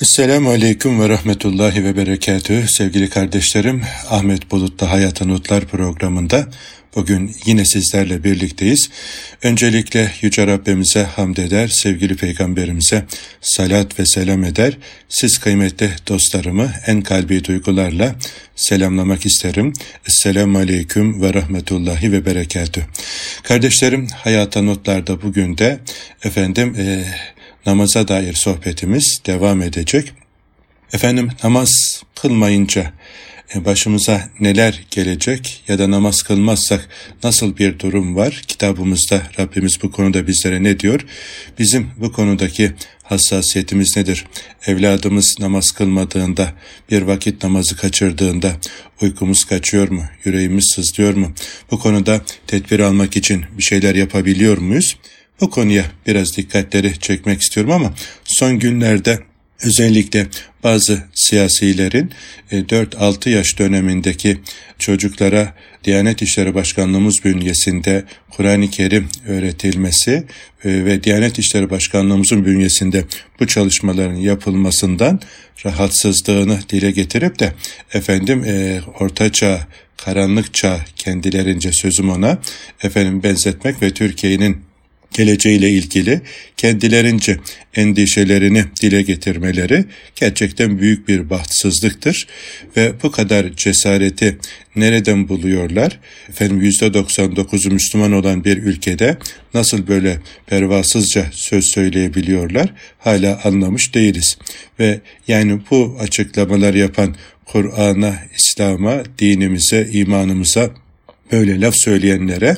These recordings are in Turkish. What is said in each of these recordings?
Esselamu Aleyküm ve Rahmetullahi ve Berekatühü sevgili kardeşlerim. Ahmet Bulut'ta Hayata Notlar programında bugün yine sizlerle birlikteyiz. Öncelikle Yüce Rabbimize hamd eder, sevgili Peygamberimize salat ve selam eder. Siz kıymetli dostlarımı en kalbi duygularla selamlamak isterim. Esselamu Aleyküm ve Rahmetullahi ve Berekatühü. Kardeşlerim Hayata Notlar'da bugün de efendim... E, namaza dair sohbetimiz devam edecek. Efendim namaz kılmayınca e, başımıza neler gelecek ya da namaz kılmazsak nasıl bir durum var? Kitabımızda Rabbimiz bu konuda bizlere ne diyor? Bizim bu konudaki hassasiyetimiz nedir? Evladımız namaz kılmadığında, bir vakit namazı kaçırdığında uykumuz kaçıyor mu? Yüreğimiz sızlıyor mu? Bu konuda tedbir almak için bir şeyler yapabiliyor muyuz? Bu konuya biraz dikkatleri çekmek istiyorum ama son günlerde özellikle bazı siyasilerin 4-6 e, yaş dönemindeki çocuklara Diyanet İşleri Başkanlığımız bünyesinde Kur'an-ı Kerim öğretilmesi e, ve Diyanet İşleri Başkanlığımızın bünyesinde bu çalışmaların yapılmasından rahatsızlığını dile getirip de efendim e, orta çağ, karanlık çağ kendilerince sözüm ona efendim benzetmek ve Türkiye'nin geleceğiyle ilgili kendilerince endişelerini dile getirmeleri gerçekten büyük bir bahtsızlıktır ve bu kadar cesareti nereden buluyorlar? Efendim %99'u Müslüman olan bir ülkede nasıl böyle pervasızca söz söyleyebiliyorlar? Hala anlamış değiliz. Ve yani bu açıklamalar yapan Kur'an'a, İslam'a, dinimize, imanımıza böyle laf söyleyenlere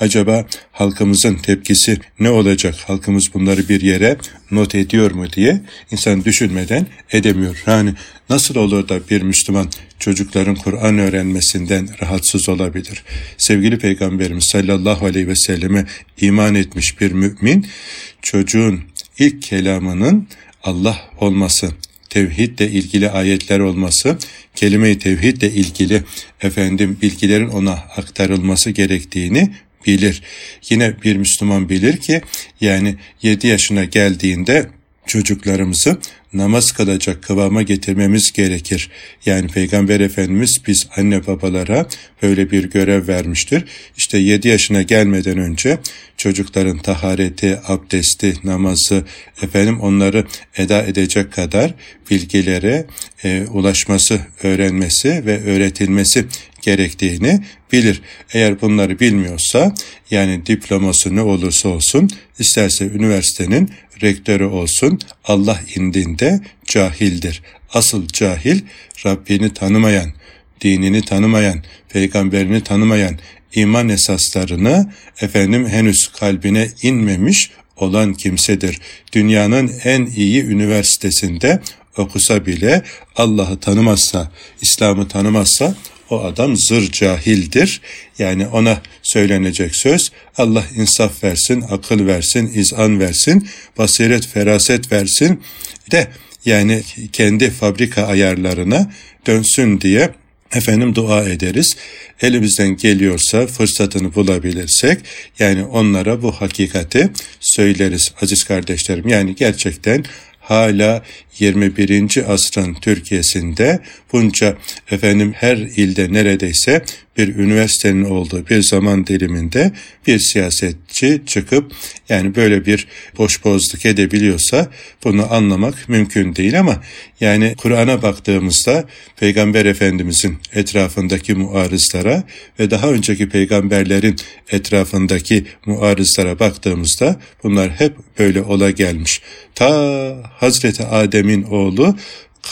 acaba halkımızın tepkisi ne olacak? Halkımız bunları bir yere not ediyor mu diye insan düşünmeden edemiyor. Yani nasıl olur da bir Müslüman çocukların Kur'an öğrenmesinden rahatsız olabilir? Sevgili Peygamberimiz sallallahu aleyhi ve selleme iman etmiş bir mümin çocuğun ilk kelamının Allah olması, tevhidle ilgili ayetler olması, kelime-i tevhidle ilgili efendim bilgilerin ona aktarılması gerektiğini bilir. Yine bir Müslüman bilir ki yani 7 yaşına geldiğinde çocuklarımızı namaz kılacak kıvama getirmemiz gerekir. Yani Peygamber Efendimiz biz anne babalara böyle bir görev vermiştir. İşte 7 yaşına gelmeden önce çocukların tahareti, abdesti, namazı, efendim onları eda edecek kadar bilgilere e, ulaşması, öğrenmesi ve öğretilmesi gerektiğini bilir. Eğer bunları bilmiyorsa yani diploması ne olursa olsun isterse üniversitenin rektörü olsun Allah indinde cahildir. Asıl cahil Rabbini tanımayan, dinini tanımayan, peygamberini tanımayan, iman esaslarını efendim henüz kalbine inmemiş olan kimsedir. Dünyanın en iyi üniversitesinde okusa bile Allah'ı tanımazsa, İslam'ı tanımazsa o adam zır cahildir. Yani ona söylenecek söz Allah insaf versin, akıl versin, izan versin, basiret, feraset versin de yani kendi fabrika ayarlarına dönsün diye efendim dua ederiz. Elimizden geliyorsa fırsatını bulabilirsek yani onlara bu hakikati söyleriz aziz kardeşlerim. Yani gerçekten hala 21. asrın Türkiye'sinde bunca efendim her ilde neredeyse bir üniversitenin olduğu bir zaman diliminde bir siyasetçi çıkıp yani böyle bir boş bozluk edebiliyorsa bunu anlamak mümkün değil ama yani Kur'an'a baktığımızda Peygamber Efendimizin etrafındaki muarızlara ve daha önceki peygamberlerin etrafındaki muarızlara baktığımızda bunlar hep böyle ola gelmiş. Ta Hazreti Adem'in oğlu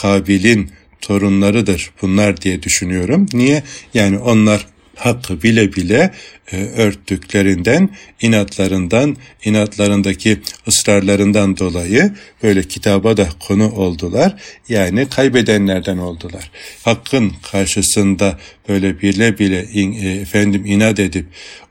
Kabil'in torunlarıdır bunlar diye düşünüyorum. Niye? Yani onlar hakkı bile bile e, örttüklerinden, inatlarından, inatlarındaki ısrarlarından dolayı böyle kitaba da konu oldular. Yani kaybedenlerden oldular. Hakkın karşısında böyle bile bile in, e, efendim inat edip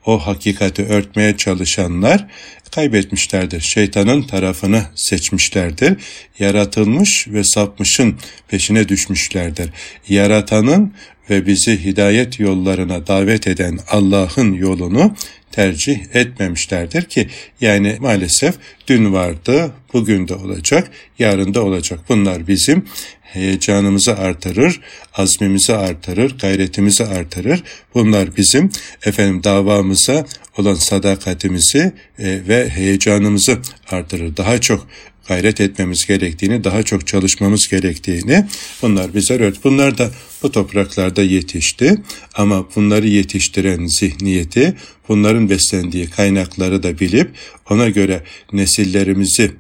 o hakikati örtmeye çalışanlar kaybetmişlerdir. Şeytanın tarafını seçmişlerdir. Yaratılmış ve sapmışın peşine düşmüşlerdir. Yaratanın ve bizi hidayet yollarına davet eden Allah'ın yolunu tercih etmemişlerdir ki yani maalesef dün vardı, bugün de olacak, yarın da olacak. Bunlar bizim heyecanımızı artırır, azmimizi artırır, gayretimizi artırır. Bunlar bizim efendim davamıza olan sadakatimizi e, ve heyecanımızı artırır. Daha çok gayret etmemiz gerektiğini, daha çok çalışmamız gerektiğini bunlar bize öğret. Bunlar da bu topraklarda yetişti ama bunları yetiştiren zihniyeti, bunların beslendiği kaynakları da bilip ona göre nesillerimizi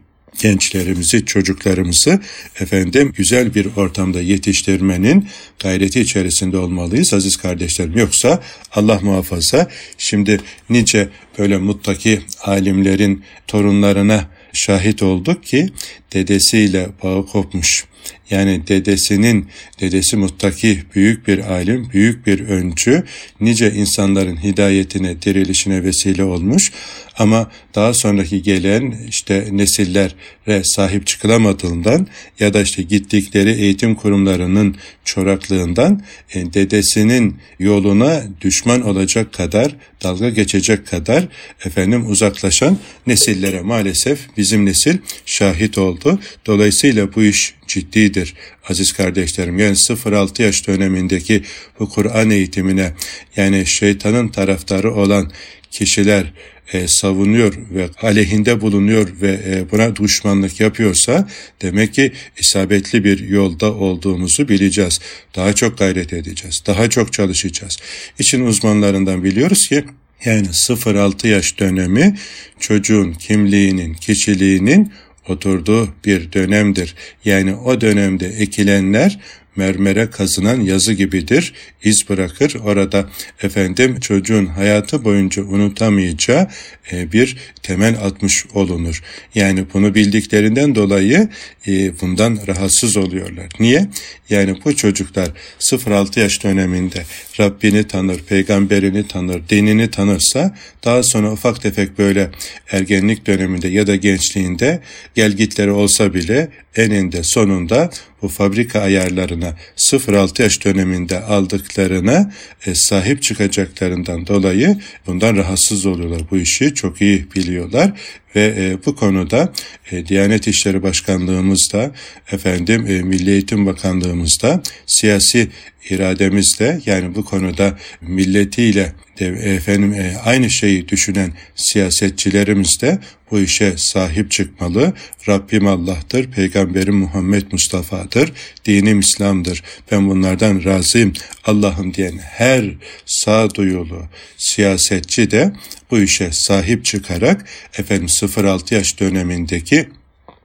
gençlerimizi, çocuklarımızı efendim güzel bir ortamda yetiştirmenin gayreti içerisinde olmalıyız aziz kardeşlerim. Yoksa Allah muhafaza şimdi nice böyle muttaki alimlerin torunlarına şahit olduk ki dedesiyle bağı kopmuş. Yani dedesinin, dedesi muttaki büyük bir alim, büyük bir öncü, nice insanların hidayetine, dirilişine vesile olmuş. Ama daha sonraki gelen işte nesillere sahip çıkılamadığından ya da işte gittikleri eğitim kurumlarının çoraklığından e, dedesinin yoluna düşman olacak kadar, dalga geçecek kadar efendim uzaklaşan nesillere maalesef bizim nesil şahit oldu. Dolayısıyla bu iş ciddidir aziz kardeşlerim. Yani 0-6 yaş dönemindeki bu Kur'an eğitimine yani şeytanın taraftarı olan kişiler e, savunuyor ve aleyhinde bulunuyor ve e, buna düşmanlık yapıyorsa demek ki isabetli bir yolda olduğumuzu bileceğiz. Daha çok gayret edeceğiz. Daha çok çalışacağız. İçin uzmanlarından biliyoruz ki yani 0-6 yaş dönemi çocuğun kimliğinin, kişiliğinin oturduğu bir dönemdir. Yani o dönemde ekilenler mermere kazınan yazı gibidir. iz bırakır. Orada efendim çocuğun hayatı boyunca unutamayacağı e, bir temel atmış olunur. Yani bunu bildiklerinden dolayı e, bundan rahatsız oluyorlar. Niye? Yani bu çocuklar 0-6 yaş döneminde Rabbini tanır, peygamberini tanır, dinini tanırsa daha sonra ufak tefek böyle ergenlik döneminde ya da gençliğinde gelgitleri olsa bile eninde sonunda bu fabrika ayarlarına 0-6 yaş döneminde aldıklarına e, sahip çıkacaklarından dolayı bundan rahatsız oluyorlar. Bu işi çok iyi biliyorlar ve e, bu konuda e, Diyanet İşleri Başkanlığımızda efendim e, Milli Eğitim Bakanlığımızda siyasi irademizle yani bu konuda milletiyle de, efendim e, aynı şeyi düşünen siyasetçilerimiz de bu işe sahip çıkmalı. Rabbim Allah'tır, Peygamberim Muhammed Mustafa'dır, dinim İslam'dır. Ben bunlardan razıyım Allah'ım diyen her sağduyulu siyasetçi de bu işe sahip çıkarak efendim 0-6 yaş dönemindeki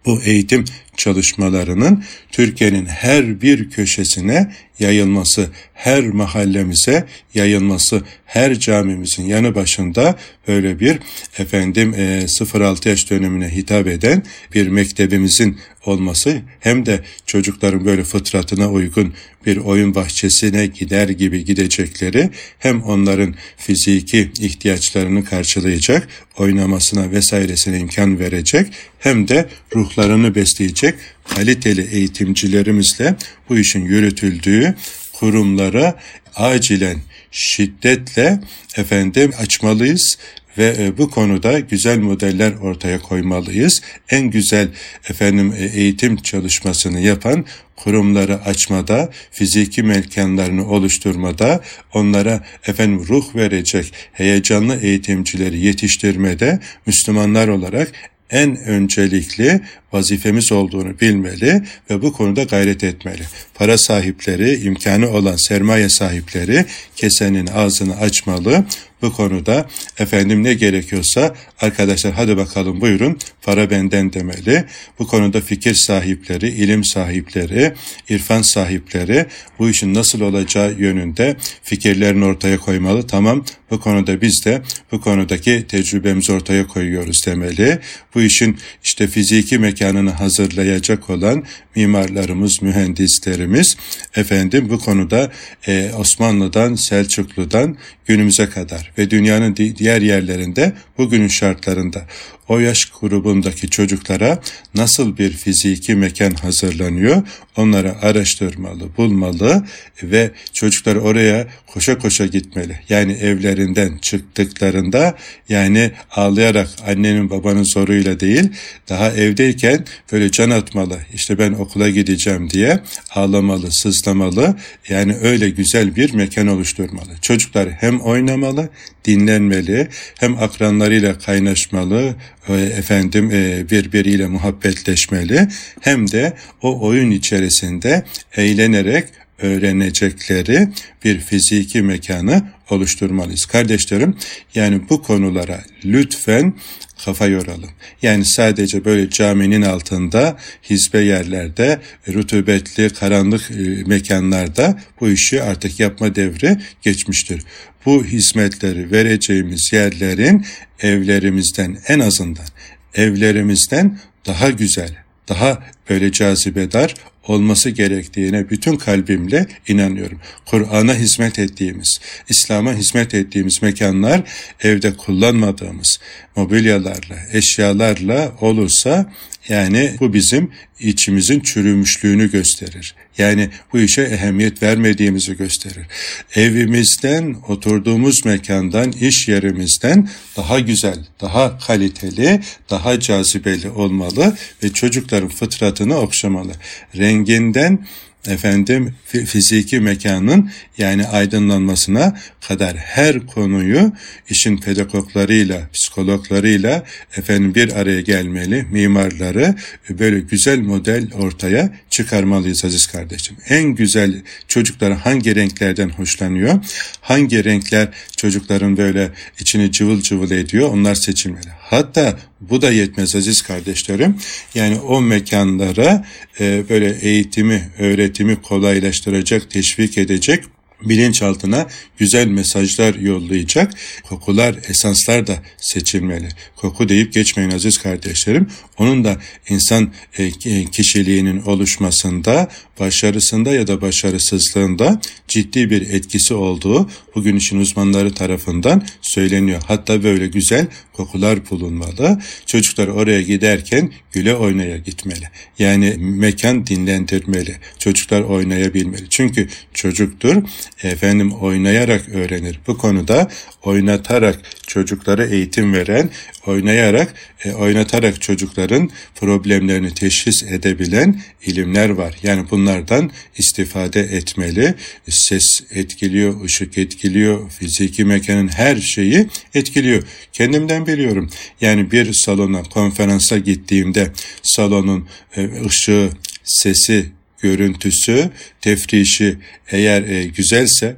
bu eğitim çalışmalarının Türkiye'nin her bir köşesine yayılması, her mahallemize yayılması, her camimizin yanı başında böyle bir efendim e, 0-6 yaş dönemine hitap eden bir mektebimizin olması hem de çocukların böyle fıtratına uygun bir oyun bahçesine gider gibi gidecekleri hem onların fiziki ihtiyaçlarını karşılayacak, oynamasına vesairesine imkan verecek hem de ruhlarını besleyecek kaliteli eğitimcilerimizle bu işin yürütüldüğü kurumlara acilen şiddetle efendim açmalıyız ve e, bu konuda güzel modeller ortaya koymalıyız. En güzel efendim e, eğitim çalışmasını yapan kurumları açmada, fiziki mekanlarını oluşturmada, onlara efendim ruh verecek heyecanlı eğitimcileri yetiştirmede Müslümanlar olarak en öncelikli vazifemiz olduğunu bilmeli ve bu konuda gayret etmeli. Para sahipleri, imkanı olan sermaye sahipleri kesenin ağzını açmalı. Bu konuda efendim ne gerekiyorsa arkadaşlar hadi bakalım buyurun para benden demeli. Bu konuda fikir sahipleri, ilim sahipleri, irfan sahipleri bu işin nasıl olacağı yönünde fikirlerini ortaya koymalı. Tamam Bu konuda biz de bu konudaki tecrübemizi ortaya koyuyoruz demeli. Bu işin işte fiziki mekanını hazırlayacak olan mimarlarımız, mühendislerimiz efendim bu konuda e, Osmanlı'dan, Selçuklu'dan günümüze kadar ve dünyanın diğer yerlerinde bugünün şartlarında o yaş grubundaki çocuklara nasıl bir fiziki mekan hazırlanıyor onları araştırmalı, bulmalı ve çocuklar oraya koşa koşa gitmeli. Yani evlerinden çıktıklarında yani ağlayarak annenin babanın zoruyla değil daha evdeyken böyle can atmalı. İşte ben okula gideceğim diye ağlamalı, sızlamalı. Yani öyle güzel bir mekan oluşturmalı. Çocuklar hem oynamalı, dinlenmeli, hem akranlarıyla kaynaşmalı, e, efendim e, birbiriyle muhabbetleşmeli, hem de o oyun içerisinde eğlenerek öğrenecekleri bir fiziki mekanı oluşturmalıyız. Kardeşlerim yani bu konulara lütfen kafa yoralım. Yani sadece böyle caminin altında hizbe yerlerde rutubetli karanlık e, mekanlarda bu işi artık yapma devri geçmiştir. Bu hizmetleri vereceğimiz yerlerin evlerimizden en azından evlerimizden daha güzel, daha böyle cazibedar olması gerektiğine bütün kalbimle inanıyorum. Kur'an'a hizmet ettiğimiz, İslam'a hizmet ettiğimiz mekanlar evde kullanmadığımız mobilyalarla, eşyalarla olursa yani bu bizim içimizin çürümüşlüğünü gösterir. Yani bu işe ehemmiyet vermediğimizi gösterir. Evimizden, oturduğumuz mekandan, iş yerimizden daha güzel, daha kaliteli, daha cazibeli olmalı ve çocukların fıtratını okşamalı. Renginden, efendim fiziki mekanın yani aydınlanmasına kadar her konuyu işin pedagoglarıyla, psikologlarıyla efendim bir araya gelmeli, mimarları böyle güzel model ortaya çıkarmalıyız aziz kardeşim. En güzel çocuklar hangi renklerden hoşlanıyor? Hangi renkler çocukların böyle içini cıvıl cıvıl ediyor? Onlar seçilmeli. Hatta bu da yetmez aziz kardeşlerim. Yani o mekanlara e, böyle eğitimi, öğretimi kolaylaştıracak, teşvik edecek bilinçaltına güzel mesajlar yollayacak kokular, esanslar da seçilmeli. Koku deyip geçmeyin aziz kardeşlerim. Onun da insan e, kişiliğinin oluşmasında, başarısında ya da başarısızlığında ciddi bir etkisi olduğu bugün işin uzmanları tarafından söyleniyor. Hatta böyle güzel kokular bulunmalı. Çocuklar oraya giderken güle oynaya gitmeli. Yani mekan dinlendirmeli. Çocuklar oynayabilmeli. Çünkü çocuktur efendim oynayarak öğrenir. Bu konuda oynatarak çocuklara eğitim veren, oynayarak, e, oynatarak çocukların problemlerini teşhis edebilen ilimler var. Yani bunlardan istifade etmeli. Ses etkiliyor, ışık etkiliyor, fiziki mekanın her şeyi etkiliyor. Kendimden biliyorum. Yani bir salona, konferansa gittiğimde salonun e, ışığı, sesi, görüntüsü, tefrişi eğer e, güzelse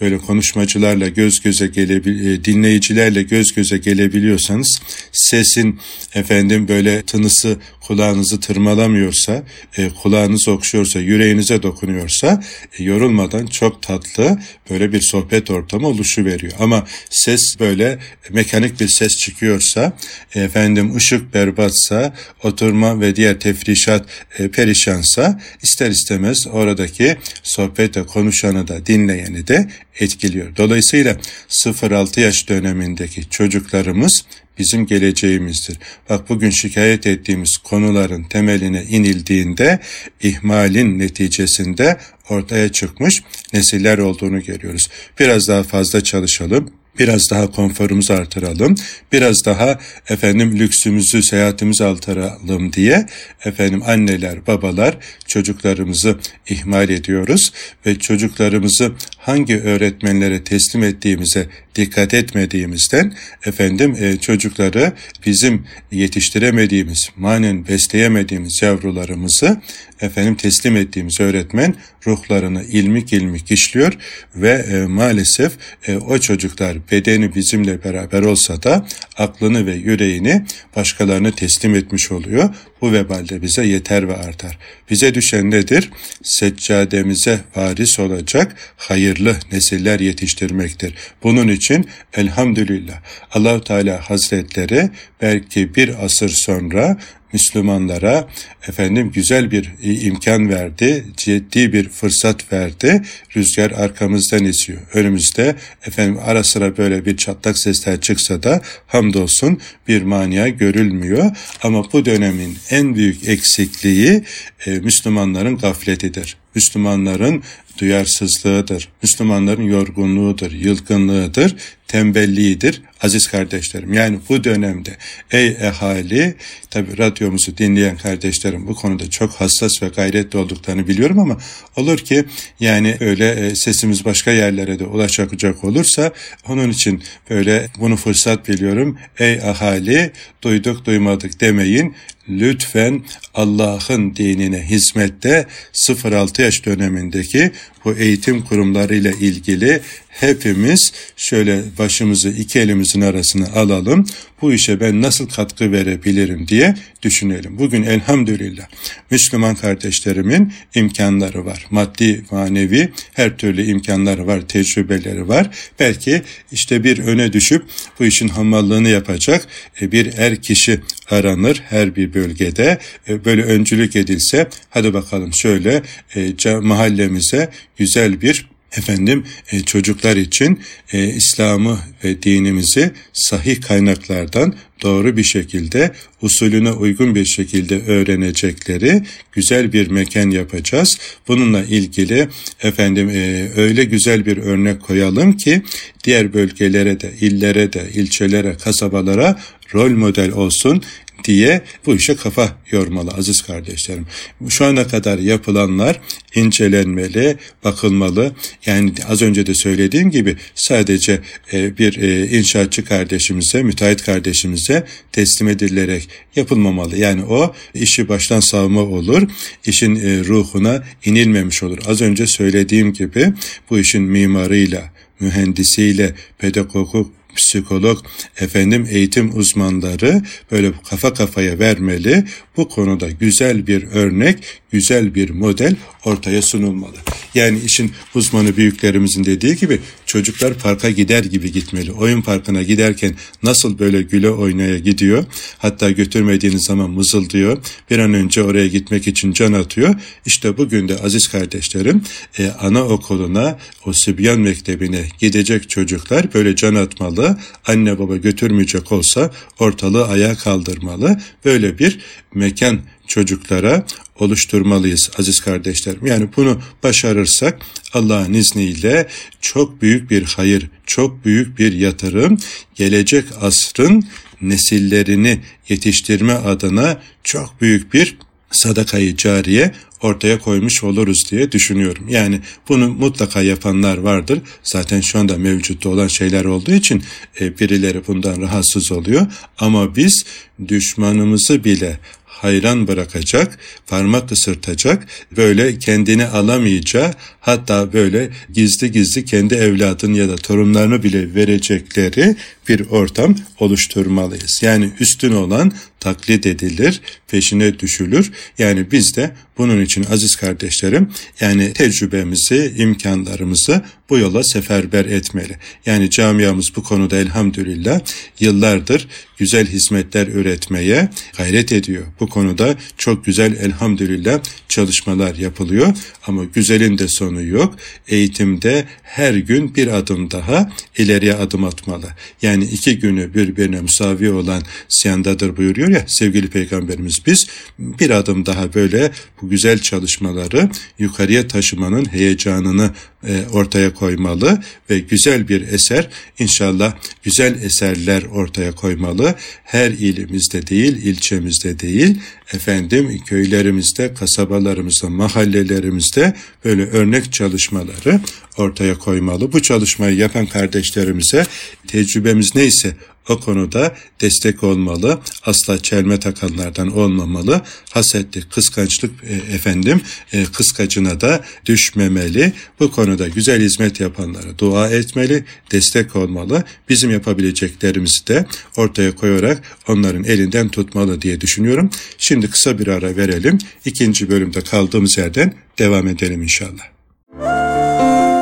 böyle konuşmacılarla göz göze gelebil e, dinleyicilerle göz göze gelebiliyorsanız sesin efendim böyle tınısı kulağınızı tırmalamıyorsa, e, kulağınız okşuyorsa, yüreğinize dokunuyorsa e, yorulmadan çok tatlı böyle bir sohbet ortamı oluşu veriyor. Ama ses böyle mekanik bir ses çıkıyorsa, efendim ışık berbatsa, oturma ve diğer tefrişat e, perişansa ister istemez oradaki sohbete konuşanı da dinleyeni de etkiliyor. Dolayısıyla 0-6 yaş dönemindeki çocuklarımız bizim geleceğimizdir. Bak bugün şikayet ettiğimiz konuların temeline inildiğinde ihmalin neticesinde ortaya çıkmış nesiller olduğunu görüyoruz. Biraz daha fazla çalışalım biraz daha konforumuzu artıralım, biraz daha efendim lüksümüzü, seyahatimizi artıralım diye efendim anneler, babalar çocuklarımızı ihmal ediyoruz ve çocuklarımızı hangi öğretmenlere teslim ettiğimize dikkat etmediğimizden efendim e, çocukları bizim yetiştiremediğimiz, manen besleyemediğimiz yavrularımızı efendim teslim ettiğimiz öğretmen ruhlarını ilmik ilmik işliyor ve e, maalesef e, o çocuklar bedeni bizimle beraber olsa da aklını ve yüreğini başkalarına teslim etmiş oluyor. Bu vebal de bize yeter ve artar. Bize düşen nedir? Seccademize varis olacak hayırlı nesiller yetiştirmektir. Bunun için elhamdülillah Allahu Teala Hazretleri belki bir asır sonra Müslümanlara efendim güzel bir imkan verdi, ciddi bir fırsat verdi. Rüzgar arkamızdan esiyor. Önümüzde efendim ara sıra böyle bir çatlak sesler çıksa da hamdolsun bir mania görülmüyor. Ama bu dönemin en büyük eksikliği e, Müslümanların gafletidir. Müslümanların duyarsızlığıdır. Müslümanların yorgunluğudur, yılgınlığıdır, tembelliğidir aziz kardeşlerim. Yani bu dönemde ey ehali tabi radyomuzu dinleyen kardeşlerim bu konuda çok hassas ve gayretli olduklarını biliyorum ama olur ki yani öyle e, sesimiz başka yerlere de ulaşacak olursa onun için böyle bunu fırsat biliyorum. Ey ahali duyduk duymadık demeyin lütfen Allah'ın dinine hizmette 0-6 yaş dönemindeki bu eğitim kurumlarıyla ilgili hepimiz şöyle başımızı iki elimizin arasına alalım. Bu işe ben nasıl katkı verebilirim diye düşünelim. Bugün elhamdülillah Müslüman kardeşlerimin imkanları var. Maddi, manevi her türlü imkanları var, tecrübeleri var. Belki işte bir öne düşüp bu işin hamallığını yapacak e, bir er kişi aranır her bir bölgede. E, böyle öncülük edilse hadi bakalım şöyle e, mahallemize güzel bir efendim e, çocuklar için e, İslam'ı ve dinimizi sahih kaynaklardan doğru bir şekilde usulüne uygun bir şekilde öğrenecekleri güzel bir mekan yapacağız. Bununla ilgili efendim e, öyle güzel bir örnek koyalım ki diğer bölgelere de, illere de, ilçelere, kasabalara rol model olsun diye bu işe kafa yormalı aziz kardeşlerim. Şu ana kadar yapılanlar incelenmeli, bakılmalı. Yani az önce de söylediğim gibi sadece e, bir e, inşaatçı kardeşimize, müteahhit kardeşimize teslim edilerek yapılmamalı. Yani o işi baştan savma olur, işin e, ruhuna inilmemiş olur. Az önce söylediğim gibi bu işin mimarıyla, mühendisiyle, pedagogu psikolog, efendim eğitim uzmanları böyle kafa kafaya vermeli. Bu konuda güzel bir örnek, güzel bir model ortaya sunulmalı. Yani işin uzmanı büyüklerimizin dediği gibi çocuklar parka gider gibi gitmeli. Oyun parkına giderken nasıl böyle güle oynaya gidiyor, hatta götürmediğiniz zaman mızıldıyor, bir an önce oraya gitmek için can atıyor. İşte bugün de aziz kardeşlerim e, anaokuluna, o Sibyan Mektebi'ne gidecek çocuklar böyle can atmalı, anne baba götürmeyecek olsa ortalığı ayağa kaldırmalı. Böyle bir mekan çocuklara oluşturmalıyız aziz kardeşlerim. Yani bunu başarırsak Allah'ın izniyle çok büyük bir hayır, çok büyük bir yatırım gelecek asrın nesillerini yetiştirme adına çok büyük bir sadakayı cariye ortaya koymuş oluruz diye düşünüyorum. Yani bunu mutlaka yapanlar vardır. Zaten şu anda mevcutta olan şeyler olduğu için e, birileri bundan rahatsız oluyor. Ama biz düşmanımızı bile hayran bırakacak, parmak ısırtacak, böyle kendini alamayacağı, hatta böyle gizli gizli kendi evladını ya da torunlarını bile verecekleri bir ortam oluşturmalıyız. Yani üstün olan taklit edilir, peşine düşülür. Yani biz de bunun için aziz kardeşlerim yani tecrübemizi, imkanlarımızı bu yola seferber etmeli. Yani camiamız bu konuda elhamdülillah yıllardır güzel hizmetler üretmeye gayret ediyor. Bu konuda çok güzel elhamdülillah çalışmalar yapılıyor ama güzelin de sonu yok. Eğitimde her gün bir adım daha ileriye adım atmalı. Yani iki günü birbirine müsavi olan siyandadır buyuruyor ya sevgili peygamberimiz biz bir adım daha böyle bu güzel çalışmaları yukarıya taşımanın heyecanını e, ortaya koymalı ve güzel bir eser inşallah güzel eserler ortaya koymalı. Her ilimizde değil, ilçemizde değil, efendim köylerimizde, kasabalarımızda, mahallelerimizde böyle örnek çalışmaları ortaya koymalı. Bu çalışmayı yapan kardeşlerimize tecrübemiz neyse o konuda destek olmalı. Asla çelme takanlardan olmamalı. Hasetlik, kıskançlık e, efendim e, kıskacına da düşmemeli. Bu konuda güzel hizmet yapanlara dua etmeli, destek olmalı. Bizim yapabileceklerimizi de ortaya koyarak onların elinden tutmalı diye düşünüyorum. Şimdi kısa bir ara verelim. İkinci bölümde kaldığımız yerden devam edelim inşallah.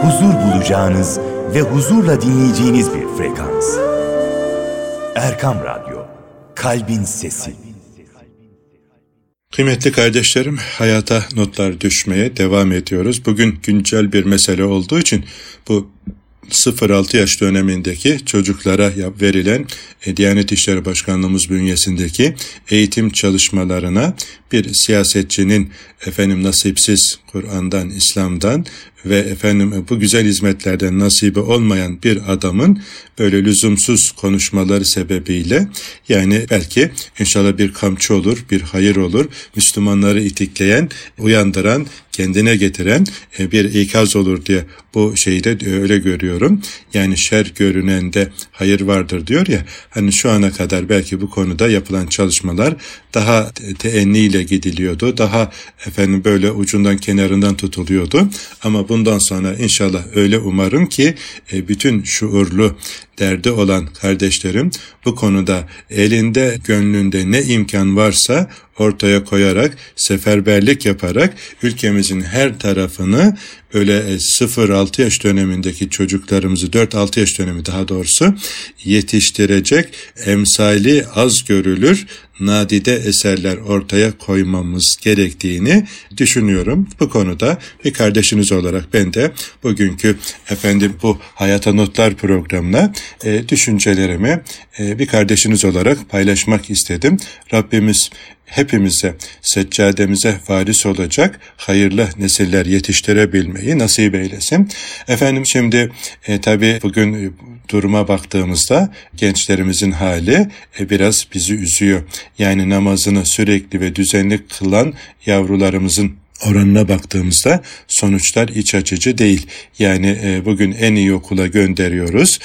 Huzur bulacağınız ve huzurla dinleyeceğiniz bir frekans. Erkam Radyo, Kalbin Sesi. Kıymetli kardeşlerim, hayata notlar düşmeye devam ediyoruz. Bugün güncel bir mesele olduğu için bu 0-6 yaş dönemindeki çocuklara verilen Diyanet İşleri Başkanlığımız bünyesindeki eğitim çalışmalarına bir siyasetçinin efendim nasipsiz Kur'an'dan, İslam'dan ve efendim bu güzel hizmetlerden nasibi olmayan bir adamın böyle lüzumsuz konuşmaları sebebiyle yani belki inşallah bir kamçı olur, bir hayır olur, Müslümanları itikleyen, uyandıran, kendine getiren e, bir ikaz olur diye bu şeyi de öyle görüyorum. Yani şer görünende hayır vardır diyor ya. Hani şu ana kadar belki bu konuda yapılan çalışmalar daha teenniyle gidiliyordu. Daha efendim böyle ucundan kenarından tutuluyordu. Ama bundan sonra inşallah öyle umarım ki e, bütün şuurlu derdi olan kardeşlerim bu konuda elinde gönlünde ne imkan varsa ortaya koyarak seferberlik yaparak ülkemizin her tarafını öyle 0-6 yaş dönemindeki çocuklarımızı 4-6 yaş dönemi daha doğrusu yetiştirecek emsali az görülür nadide eserler ortaya koymamız gerektiğini düşünüyorum. Bu konuda bir kardeşiniz olarak ben de bugünkü efendim bu Hayata Notlar programına e, düşüncelerimi e, bir kardeşiniz olarak paylaşmak istedim. Rabbimiz hepimize, seccademize varis olacak hayırlı nesiller yetiştirebilmeyi nasip eylesin. Efendim şimdi e, tabi bugün duruma baktığımızda gençlerimizin hali e, biraz bizi üzüyor. Yani namazını sürekli ve düzenli kılan yavrularımızın oranına baktığımızda sonuçlar iç açıcı değil. Yani e, bugün en iyi okula gönderiyoruz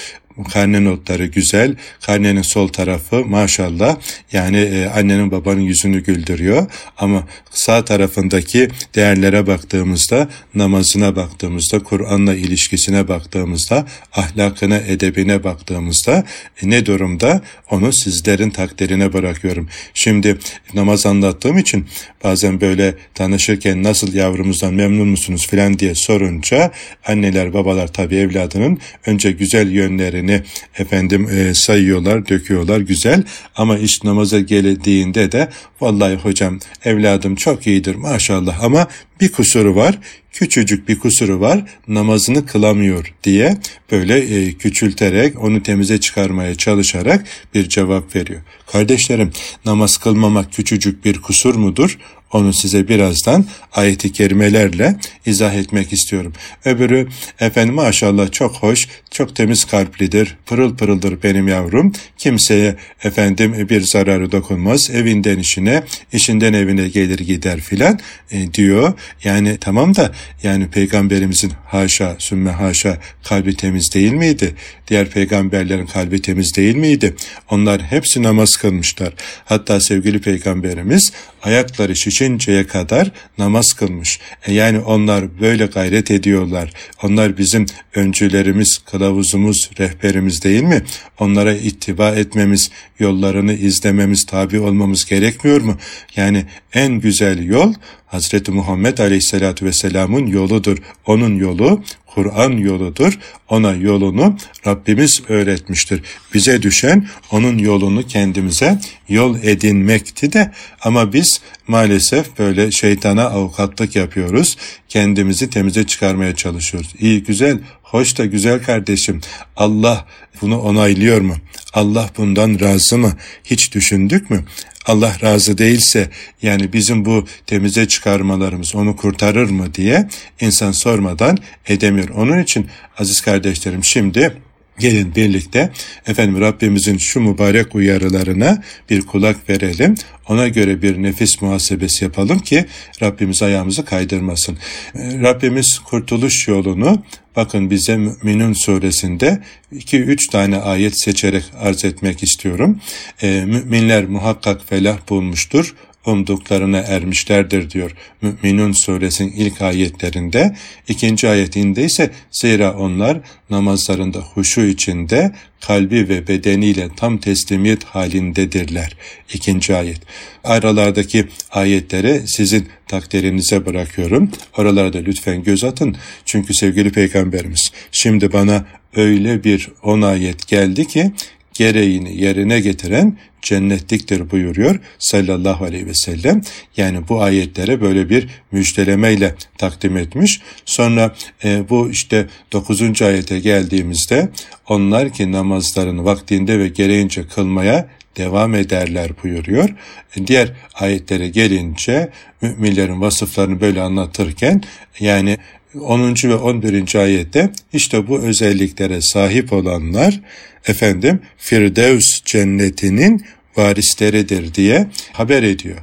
karne notları güzel. Karnenin sol tarafı maşallah yani e, annenin babanın yüzünü güldürüyor. Ama sağ tarafındaki değerlere baktığımızda, namazına baktığımızda, Kur'an'la ilişkisine baktığımızda, ahlakına, edebine baktığımızda e, ne durumda? Onu sizlerin takdirine bırakıyorum. Şimdi namaz anlattığım için bazen böyle tanışırken nasıl yavrumuzdan memnun musunuz filan diye sorunca anneler babalar tabii evladının önce güzel yönlerini değerlerini efendim e, sayıyorlar, döküyorlar güzel ama iş namaza geldiğinde de vallahi hocam evladım çok iyidir maşallah ama bir kusuru var küçücük bir kusuru var namazını kılamıyor diye böyle e, küçülterek onu temize çıkarmaya çalışarak bir cevap veriyor. Kardeşlerim namaz kılmamak küçücük bir kusur mudur? Onu size birazdan ayeti kerimelerle izah etmek istiyorum. Öbürü efendim maşallah çok hoş, çok temiz kalplidir, pırıl pırıldır benim yavrum. Kimseye efendim bir zararı dokunmaz, evinden işine, işinden evine gelir gider filan e, diyor. Yani tamam da yani peygamberimizin haşa sümme haşa kalbi temiz değil miydi? Diğer peygamberlerin kalbi temiz değil miydi? Onlar hepsi namaz kılmışlar. Hatta sevgili peygamberimiz ayakları şişinceye kadar namaz kılmış. E yani onlar böyle gayret ediyorlar. Onlar bizim öncülerimiz, kılavuzumuz, rehberimiz değil mi? Onlara ittiba etmemiz, yollarını izlememiz, tabi olmamız gerekmiyor mu? Yani en güzel yol Hazreti Muhammed Aleyhisselatü Vesselam'ın yoludur. Onun yolu Kur'an yoludur. Ona yolunu Rabbimiz öğretmiştir. Bize düşen onun yolunu kendimize yol edinmekti de ama biz maalesef böyle şeytana avukatlık yapıyoruz. Kendimizi temize çıkarmaya çalışıyoruz. İyi güzel, hoş da güzel kardeşim. Allah bunu onaylıyor mu? Allah bundan razı mı? Hiç düşündük mü? Allah razı değilse yani bizim bu temize çıkarmalarımız onu kurtarır mı diye insan sormadan edemiyor. Onun için aziz kardeşlerim şimdi Gelin birlikte efendim Rabbimizin şu mübarek uyarılarına bir kulak verelim. Ona göre bir nefis muhasebesi yapalım ki Rabbimiz ayağımızı kaydırmasın. Ee, Rabbimiz kurtuluş yolunu bakın bize Müminun suresinde 2-3 tane ayet seçerek arz etmek istiyorum. Ee, müminler muhakkak felah bulmuştur umduklarına ermişlerdir diyor Müminun suresinin ilk ayetlerinde. ikinci ayetinde ise zira onlar namazlarında huşu içinde kalbi ve bedeniyle tam teslimiyet halindedirler. İkinci ayet. Aralardaki ayetleri sizin takdirinize bırakıyorum. Oralarda lütfen göz atın. Çünkü sevgili peygamberimiz şimdi bana öyle bir on ayet geldi ki gereğini yerine getiren cennetliktir buyuruyor sallallahu aleyhi ve sellem. Yani bu ayetlere böyle bir müjdelemeyle takdim etmiş. Sonra e, bu işte 9. ayete geldiğimizde onlar ki namazlarını vaktinde ve gereğince kılmaya devam ederler buyuruyor. E, diğer ayetlere gelince müminlerin vasıflarını böyle anlatırken yani 10. ve 11. ayette işte bu özelliklere sahip olanlar efendim Firdevs cennetinin varisleridir diye haber ediyor.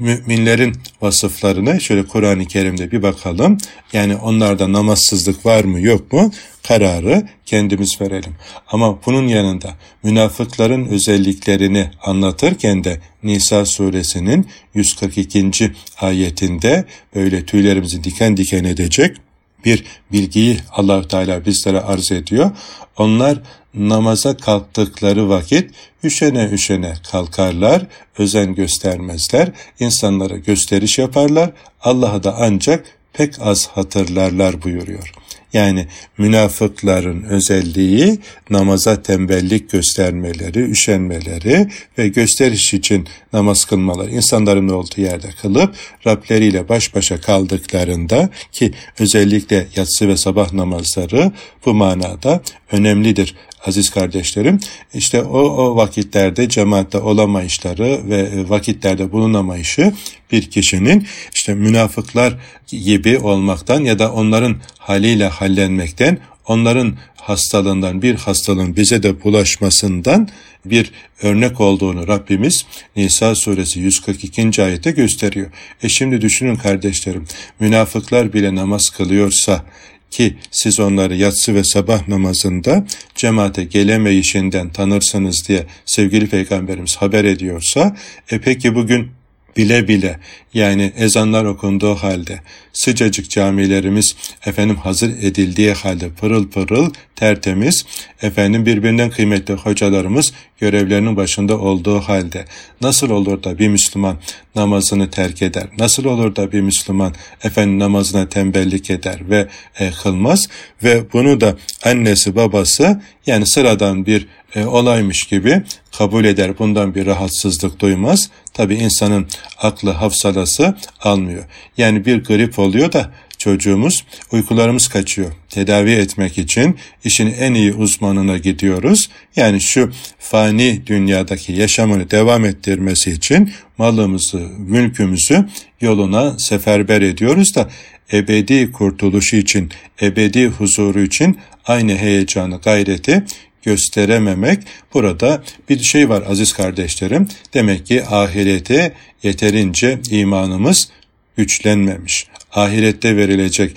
Müminlerin vasıflarını şöyle Kur'an-ı Kerim'de bir bakalım. Yani onlarda namazsızlık var mı yok mu kararı kendimiz verelim. Ama bunun yanında münafıkların özelliklerini anlatırken de Nisa suresinin 142. ayetinde böyle tüylerimizi diken diken edecek bir bilgiyi Allahü Teala bizlere arz ediyor. Onlar namaza kalktıkları vakit üşene üşene kalkarlar, özen göstermezler, insanlara gösteriş yaparlar, Allah'ı da ancak pek az hatırlarlar buyuruyor. Yani münafıkların özelliği namaza tembellik göstermeleri, üşenmeleri ve gösteriş için namaz kılmaları. İnsanların olduğu yerde kılıp Rableriyle baş başa kaldıklarında ki özellikle yatsı ve sabah namazları bu manada önemlidir aziz kardeşlerim. İşte o, o vakitlerde cemaatte olamayışları ve vakitlerde bulunamayışı bir kişinin işte münafıklar gibi olmaktan ya da onların haliyle hallenmekten, onların hastalığından bir hastalığın bize de bulaşmasından bir örnek olduğunu Rabbimiz Nisa suresi 142. ayette gösteriyor. E şimdi düşünün kardeşlerim, münafıklar bile namaz kılıyorsa ki siz onları yatsı ve sabah namazında cemaate gelemeyişinden tanırsınız diye sevgili peygamberimiz haber ediyorsa e peki bugün bile bile yani ezanlar okunduğu halde sıcacık camilerimiz efendim hazır edildiği halde pırıl pırıl tertemiz efendim birbirinden kıymetli hocalarımız görevlerinin başında olduğu halde nasıl olur da bir Müslüman namazını terk eder? Nasıl olur da bir Müslüman efendim namazına tembellik eder ve e, kılmaz ve bunu da annesi babası yani sıradan bir e, olaymış gibi kabul eder. Bundan bir rahatsızlık duymaz. Tabi insanın aklı hafsalası almıyor. Yani bir grip oluyor da çocuğumuz uykularımız kaçıyor. Tedavi etmek için işin en iyi uzmanına gidiyoruz. Yani şu fani dünyadaki yaşamını devam ettirmesi için malımızı, mülkümüzü yoluna seferber ediyoruz da ebedi kurtuluşu için, ebedi huzuru için aynı heyecanı, gayreti gösterememek burada bir şey var aziz kardeşlerim. Demek ki ahirete yeterince imanımız güçlenmemiş. Ahirette verilecek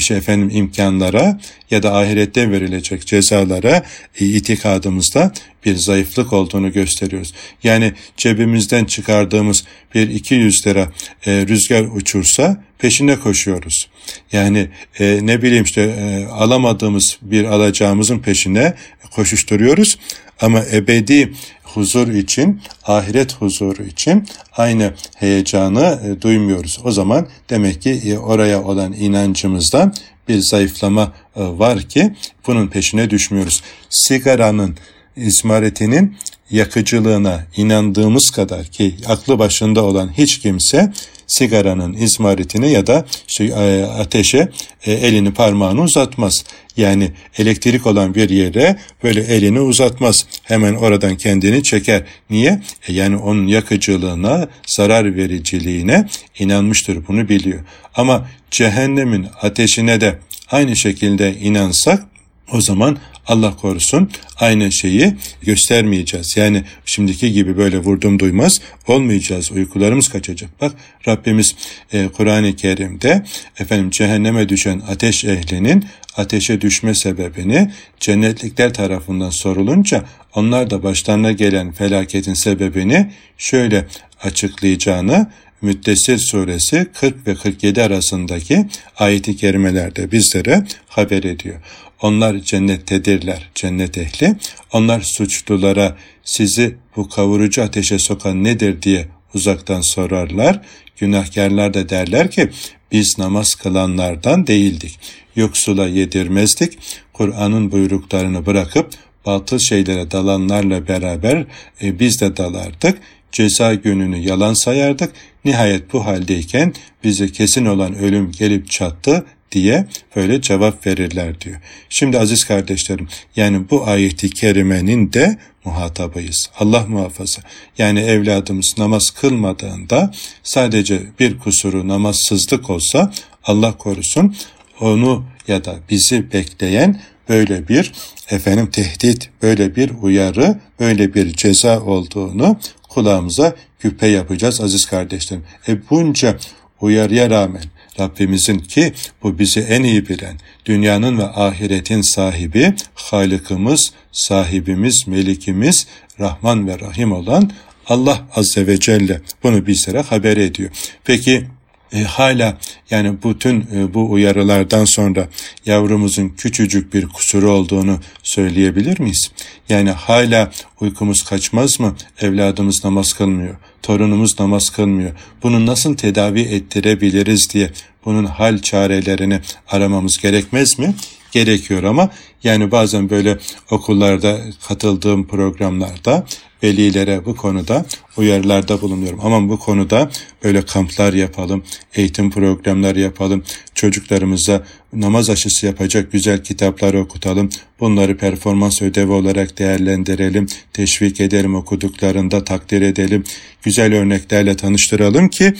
şey efendim imkanlara ya da ahirette verilecek cezalara e, itikadımızda bir zayıflık olduğunu gösteriyoruz. Yani cebimizden çıkardığımız bir 200 lira e, rüzgar uçursa peşine koşuyoruz. Yani e, ne bileyim işte e, alamadığımız bir alacağımızın peşine koşuşturuyoruz ama ebedi huzur için, ahiret huzuru için aynı heyecanı e, duymuyoruz. O zaman demek ki e, oraya olan inancımızda bir zayıflama e, var ki bunun peşine düşmüyoruz. Sigaranın izmaretinin yakıcılığına inandığımız kadar ki aklı başında olan hiç kimse sigaranın izmaritini ya da e, ateşe e, elini parmağını uzatmaz. Yani elektrik olan bir yere böyle elini uzatmaz. Hemen oradan kendini çeker. Niye? E yani onun yakıcılığına, zarar vericiliğine inanmıştır. Bunu biliyor. Ama cehennemin ateşine de aynı şekilde inansak o zaman Allah korusun aynı şeyi göstermeyeceğiz. Yani şimdiki gibi böyle vurdum duymaz olmayacağız. Uykularımız kaçacak. Bak Rabbimiz e, Kur'an-ı Kerim'de efendim cehenneme düşen ateş ehlinin ateşe düşme sebebini cennetlikler tarafından sorulunca onlar da başlarına gelen felaketin sebebini şöyle açıklayacağını Müddessir suresi 40 ve 47 arasındaki ayeti kerimelerde bizlere haber ediyor. Onlar cennettedirler, cennet ehli. Onlar suçlulara sizi bu kavurucu ateşe sokan nedir diye uzaktan sorarlar. Günahkarlar da derler ki biz namaz kılanlardan değildik. Yoksula yedirmezdik. Kur'an'ın buyruklarını bırakıp batıl şeylere dalanlarla beraber e, biz de dalardık. Ceza gününü yalan sayardık. Nihayet bu haldeyken bize kesin olan ölüm gelip çattı diye böyle cevap verirler diyor. Şimdi aziz kardeşlerim yani bu ayeti kerimenin de muhatabıyız. Allah muhafaza. Yani evladımız namaz kılmadığında sadece bir kusuru namazsızlık olsa Allah korusun onu ya da bizi bekleyen böyle bir efendim tehdit, böyle bir uyarı, böyle bir ceza olduğunu kulağımıza küpe yapacağız aziz kardeşlerim. E bunca uyarıya rağmen Rabbimizin ki bu bizi en iyi bilen, dünyanın ve ahiretin sahibi, Halıkımız, sahibimiz, melikimiz, Rahman ve Rahim olan Allah Azze ve Celle bunu bizlere haber ediyor. Peki e, hala yani bütün e, bu uyarılardan sonra yavrumuzun küçücük bir kusuru olduğunu söyleyebilir miyiz? Yani hala uykumuz kaçmaz mı? Evladımız namaz kılmıyor, torunumuz namaz kılmıyor. Bunu nasıl tedavi ettirebiliriz diye bunun hal çarelerini aramamız gerekmez mi? Gerekiyor ama yani bazen böyle okullarda katıldığım programlarda velilere bu konuda uyarılarda bulunuyorum. Ama bu konuda böyle kamplar yapalım, eğitim programları yapalım, çocuklarımıza namaz aşısı yapacak güzel kitaplar okutalım, bunları performans ödevi olarak değerlendirelim, teşvik edelim, okuduklarında takdir edelim, güzel örneklerle tanıştıralım ki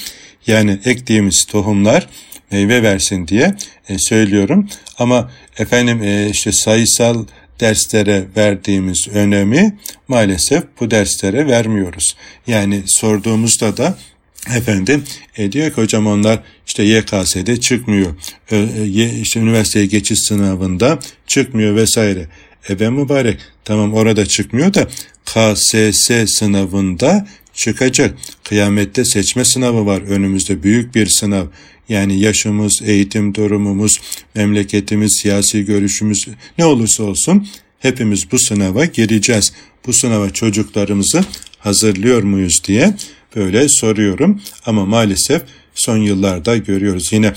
yani ektiğimiz tohumlar meyve versin diye e, söylüyorum. Ama efendim e, işte sayısal derslere verdiğimiz önemi maalesef bu derslere vermiyoruz. Yani sorduğumuzda da efendim e, diyor ki hocam onlar işte YKS'de çıkmıyor. E, işte üniversiteye geçiş sınavında çıkmıyor vesaire. E ben mübarek tamam orada çıkmıyor da KSS sınavında çıkacak. Kıyamette seçme sınavı var önümüzde büyük bir sınav. Yani yaşımız, eğitim durumumuz, memleketimiz, siyasi görüşümüz ne olursa olsun hepimiz bu sınava gireceğiz. Bu sınava çocuklarımızı hazırlıyor muyuz diye böyle soruyorum. Ama maalesef son yıllarda görüyoruz. Yine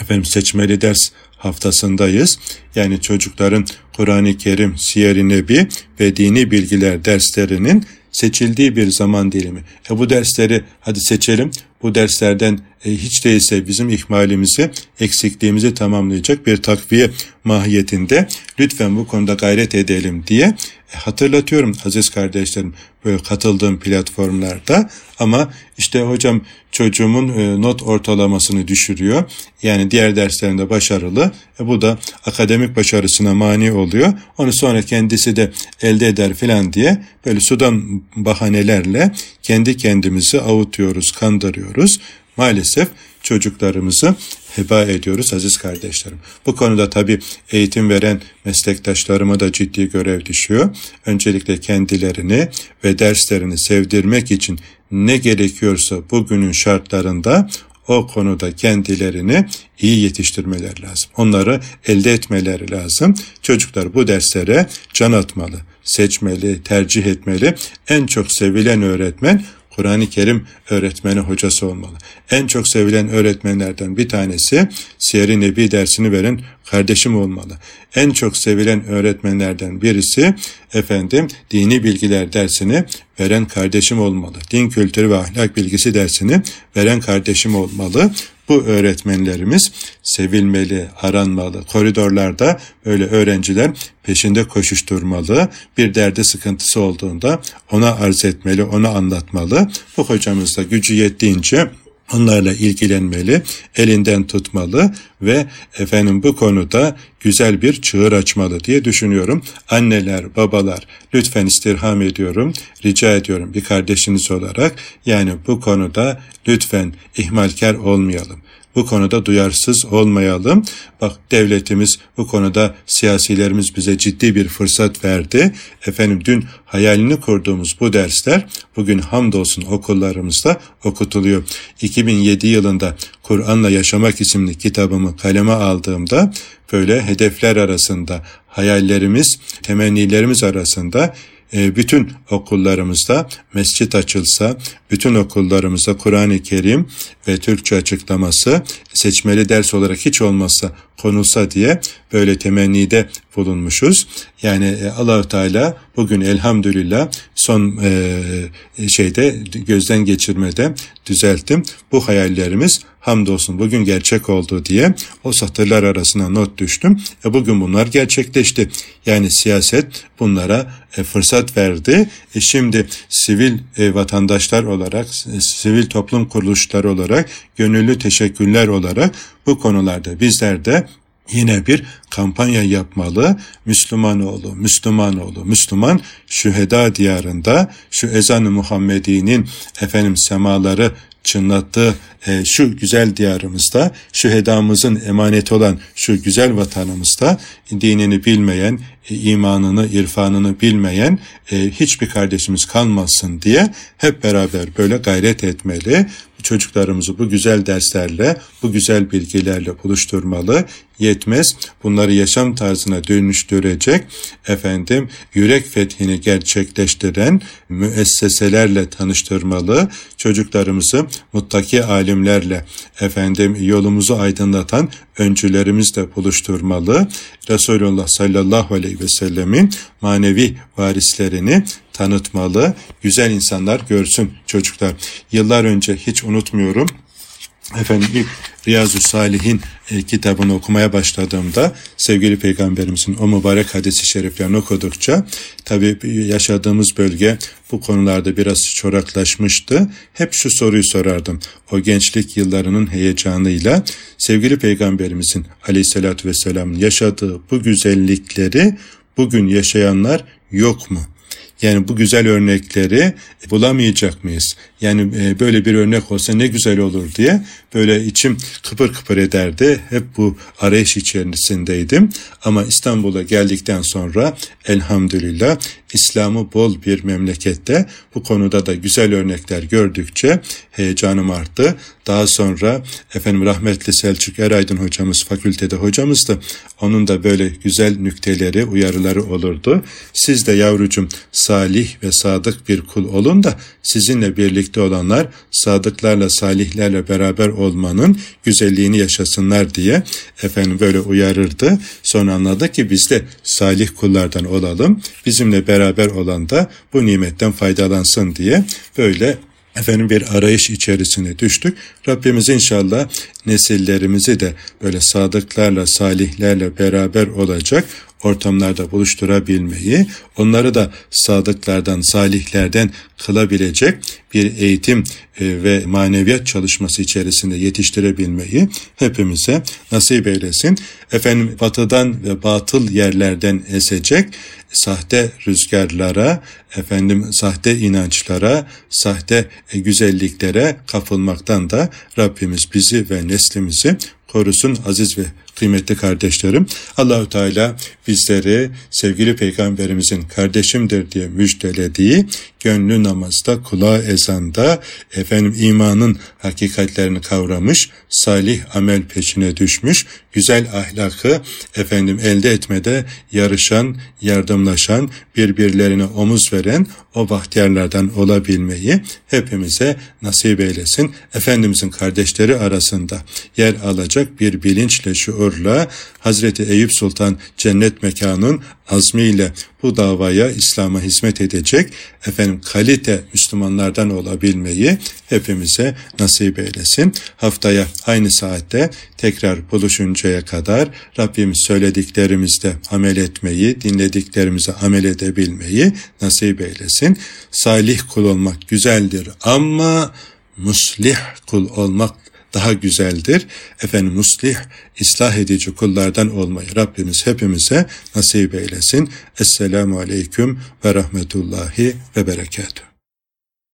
efendim seçmeli ders haftasındayız. Yani çocukların Kur'an-ı Kerim, Siyer-i Nebi ve dini bilgiler derslerinin seçildiği bir zaman dilimi. E bu dersleri hadi seçelim. Bu derslerden e, hiç değilse bizim ihmalimizi, eksikliğimizi tamamlayacak bir takviye mahiyetinde lütfen bu konuda gayret edelim diye hatırlatıyorum aziz kardeşlerim böyle katıldığım platformlarda ama işte hocam çocuğumun e, not ortalamasını düşürüyor. Yani diğer derslerinde başarılı. E, bu da akademik başarısına mani oluyor. Onu sonra kendisi de elde eder filan diye böyle sudan bahanelerle kendi kendimizi avutuyoruz, kandırıyoruz. Maalesef çocuklarımızı heba ediyoruz aziz kardeşlerim. Bu konuda tabi eğitim veren meslektaşlarıma da ciddi görev düşüyor. Öncelikle kendilerini ve derslerini sevdirmek için ne gerekiyorsa bugünün şartlarında o konuda kendilerini iyi yetiştirmeleri lazım. Onları elde etmeleri lazım. Çocuklar bu derslere can atmalı, seçmeli, tercih etmeli. En çok sevilen öğretmen Kur'an-ı Kerim öğretmeni hocası olmalı. En çok sevilen öğretmenlerden bir tanesi Siyer-i Nebi dersini veren kardeşim olmalı. En çok sevilen öğretmenlerden birisi efendim dini bilgiler dersini veren kardeşim olmalı. Din kültürü ve ahlak bilgisi dersini veren kardeşim olmalı. Bu öğretmenlerimiz sevilmeli, aranmalı. Koridorlarda böyle öğrenciler peşinde koşuşturmalı. Bir derde sıkıntısı olduğunda ona arz etmeli, ona anlatmalı. Bu hocamız da gücü yettiğince onlarla ilgilenmeli, elinden tutmalı ve efendim bu konuda güzel bir çığır açmalı diye düşünüyorum. Anneler, babalar lütfen istirham ediyorum, rica ediyorum bir kardeşiniz olarak yani bu konuda lütfen ihmalkar olmayalım bu konuda duyarsız olmayalım. Bak devletimiz bu konuda siyasilerimiz bize ciddi bir fırsat verdi. Efendim dün hayalini kurduğumuz bu dersler bugün hamdolsun okullarımızda okutuluyor. 2007 yılında Kur'an'la Yaşamak isimli kitabımı kaleme aldığımda böyle hedefler arasında hayallerimiz, temennilerimiz arasında bütün okullarımızda mescit açılsa, bütün okullarımızda Kur'an-ı Kerim ve Türkçe açıklaması seçmeli ders olarak hiç olmazsa konulsa diye böyle temennide bulunmuşuz. Yani e, Allahu Teala bugün elhamdülillah son e, şeyde gözden geçirmede düzelttim. Bu hayallerimiz hamdolsun bugün gerçek oldu diye o satırlar arasına not düştüm. E bugün bunlar gerçekleşti. Yani siyaset bunlara e, fırsat verdi. E şimdi sivil vatandaşlar olarak, sivil toplum kuruluşları olarak, gönüllü teşekkürler olarak bu konularda bizler de yine bir kampanya yapmalı. Müslüman oğlu, Müslüman oğlu, Müslüman şüheda diyarında şu ezan-ı Muhammedi'nin efendim semaları çınlattığı e, şu güzel diyarımızda, şu hedamızın emaneti olan şu güzel vatanımızda dinini bilmeyen, e, imanını, irfanını bilmeyen e, hiçbir kardeşimiz kalmasın diye hep beraber böyle gayret etmeli. Çocuklarımızı bu güzel derslerle, bu güzel bilgilerle buluşturmalı. Yetmez. Bunları yaşam tarzına dönüştürecek efendim yürek fethini gerçekleştiren müesseselerle tanıştırmalı. Çocuklarımızı muttaki alimlerle efendim yolumuzu aydınlatan öncülerimizle buluşturmalı. Resulullah sallallahu aleyhi ve sellemin manevi varislerini tanıtmalı. Güzel insanlar görsün çocuklar. Yıllar önce hiç unutmuyorum. Efendim ilk Riyazu Salihin e, kitabını okumaya başladığımda sevgili peygamberimizin o mübarek hadisi şeriflerini okudukça tabi yaşadığımız bölge bu konularda biraz çoraklaşmıştı. Hep şu soruyu sorardım. O gençlik yıllarının heyecanıyla sevgili peygamberimizin aleyhissalatü vesselam yaşadığı bu güzellikleri bugün yaşayanlar yok mu? Yani bu güzel örnekleri bulamayacak mıyız? Yani e, böyle bir örnek olsa ne güzel olur diye böyle içim kıpır kıpır ederdi. Hep bu arayış içerisindeydim. Ama İstanbul'a geldikten sonra elhamdülillah İslam'ı bol bir memlekette bu konuda da güzel örnekler gördükçe heyecanım arttı. Daha sonra efendim rahmetli Selçuk Eraydın hocamız fakültede hocamızdı. Onun da böyle güzel nükteleri, uyarıları olurdu. Siz de yavrucum salih ve sadık bir kul olun da sizinle birlikte olanlar sadıklarla, salihlerle beraber olmanın güzelliğini yaşasınlar diye efendim böyle uyarırdı. Sonra anladı ki biz de salih kullardan olalım. Bizimle beraber olan da bu nimetten faydalansın diye böyle efendim bir arayış içerisine düştük. Rabbimiz inşallah nesillerimizi de böyle sadıklarla, salihlerle beraber olacak ortamlarda buluşturabilmeyi, onları da sadıklardan, salihlerden kılabilecek bir eğitim e, ve maneviyat çalışması içerisinde yetiştirebilmeyi hepimize nasip eylesin. Efendim batıdan ve batıl yerlerden esecek sahte rüzgarlara, efendim sahte inançlara, sahte güzelliklere kapılmaktan da Rabbimiz bizi ve neslimizi korusun aziz ve kıymetli kardeşlerim. Allahü Teala bizleri sevgili peygamberimizin kardeşimdir diye müjdelediği gönlü namazda, kulağı ezanda, efendim imanın hakikatlerini kavramış, salih amel peşine düşmüş, güzel ahlakı efendim elde etmede yarışan, yardımlaşan, birbirlerine omuz veren o bahtiyarlardan olabilmeyi hepimize nasip eylesin. Efendimizin kardeşleri arasında yer alacak bir bilinçle, şuurla Hazreti Eyüp Sultan cennet mekanın azmiyle bu davaya İslam'a hizmet edecek efendim kalite Müslümanlardan olabilmeyi hepimize nasip eylesin. Haftaya aynı saatte tekrar buluşuncaya kadar Rabbim söylediklerimizde amel etmeyi, dinlediklerimize amel edebilmeyi nasip eylesin. Salih kul olmak güzeldir ama muslih kul olmak daha güzeldir. Efendim muslih, ıslah edici kullardan olmayı Rabbimiz hepimize nasip eylesin. Esselamu Aleyküm ve Rahmetullahi ve Berekatuhu.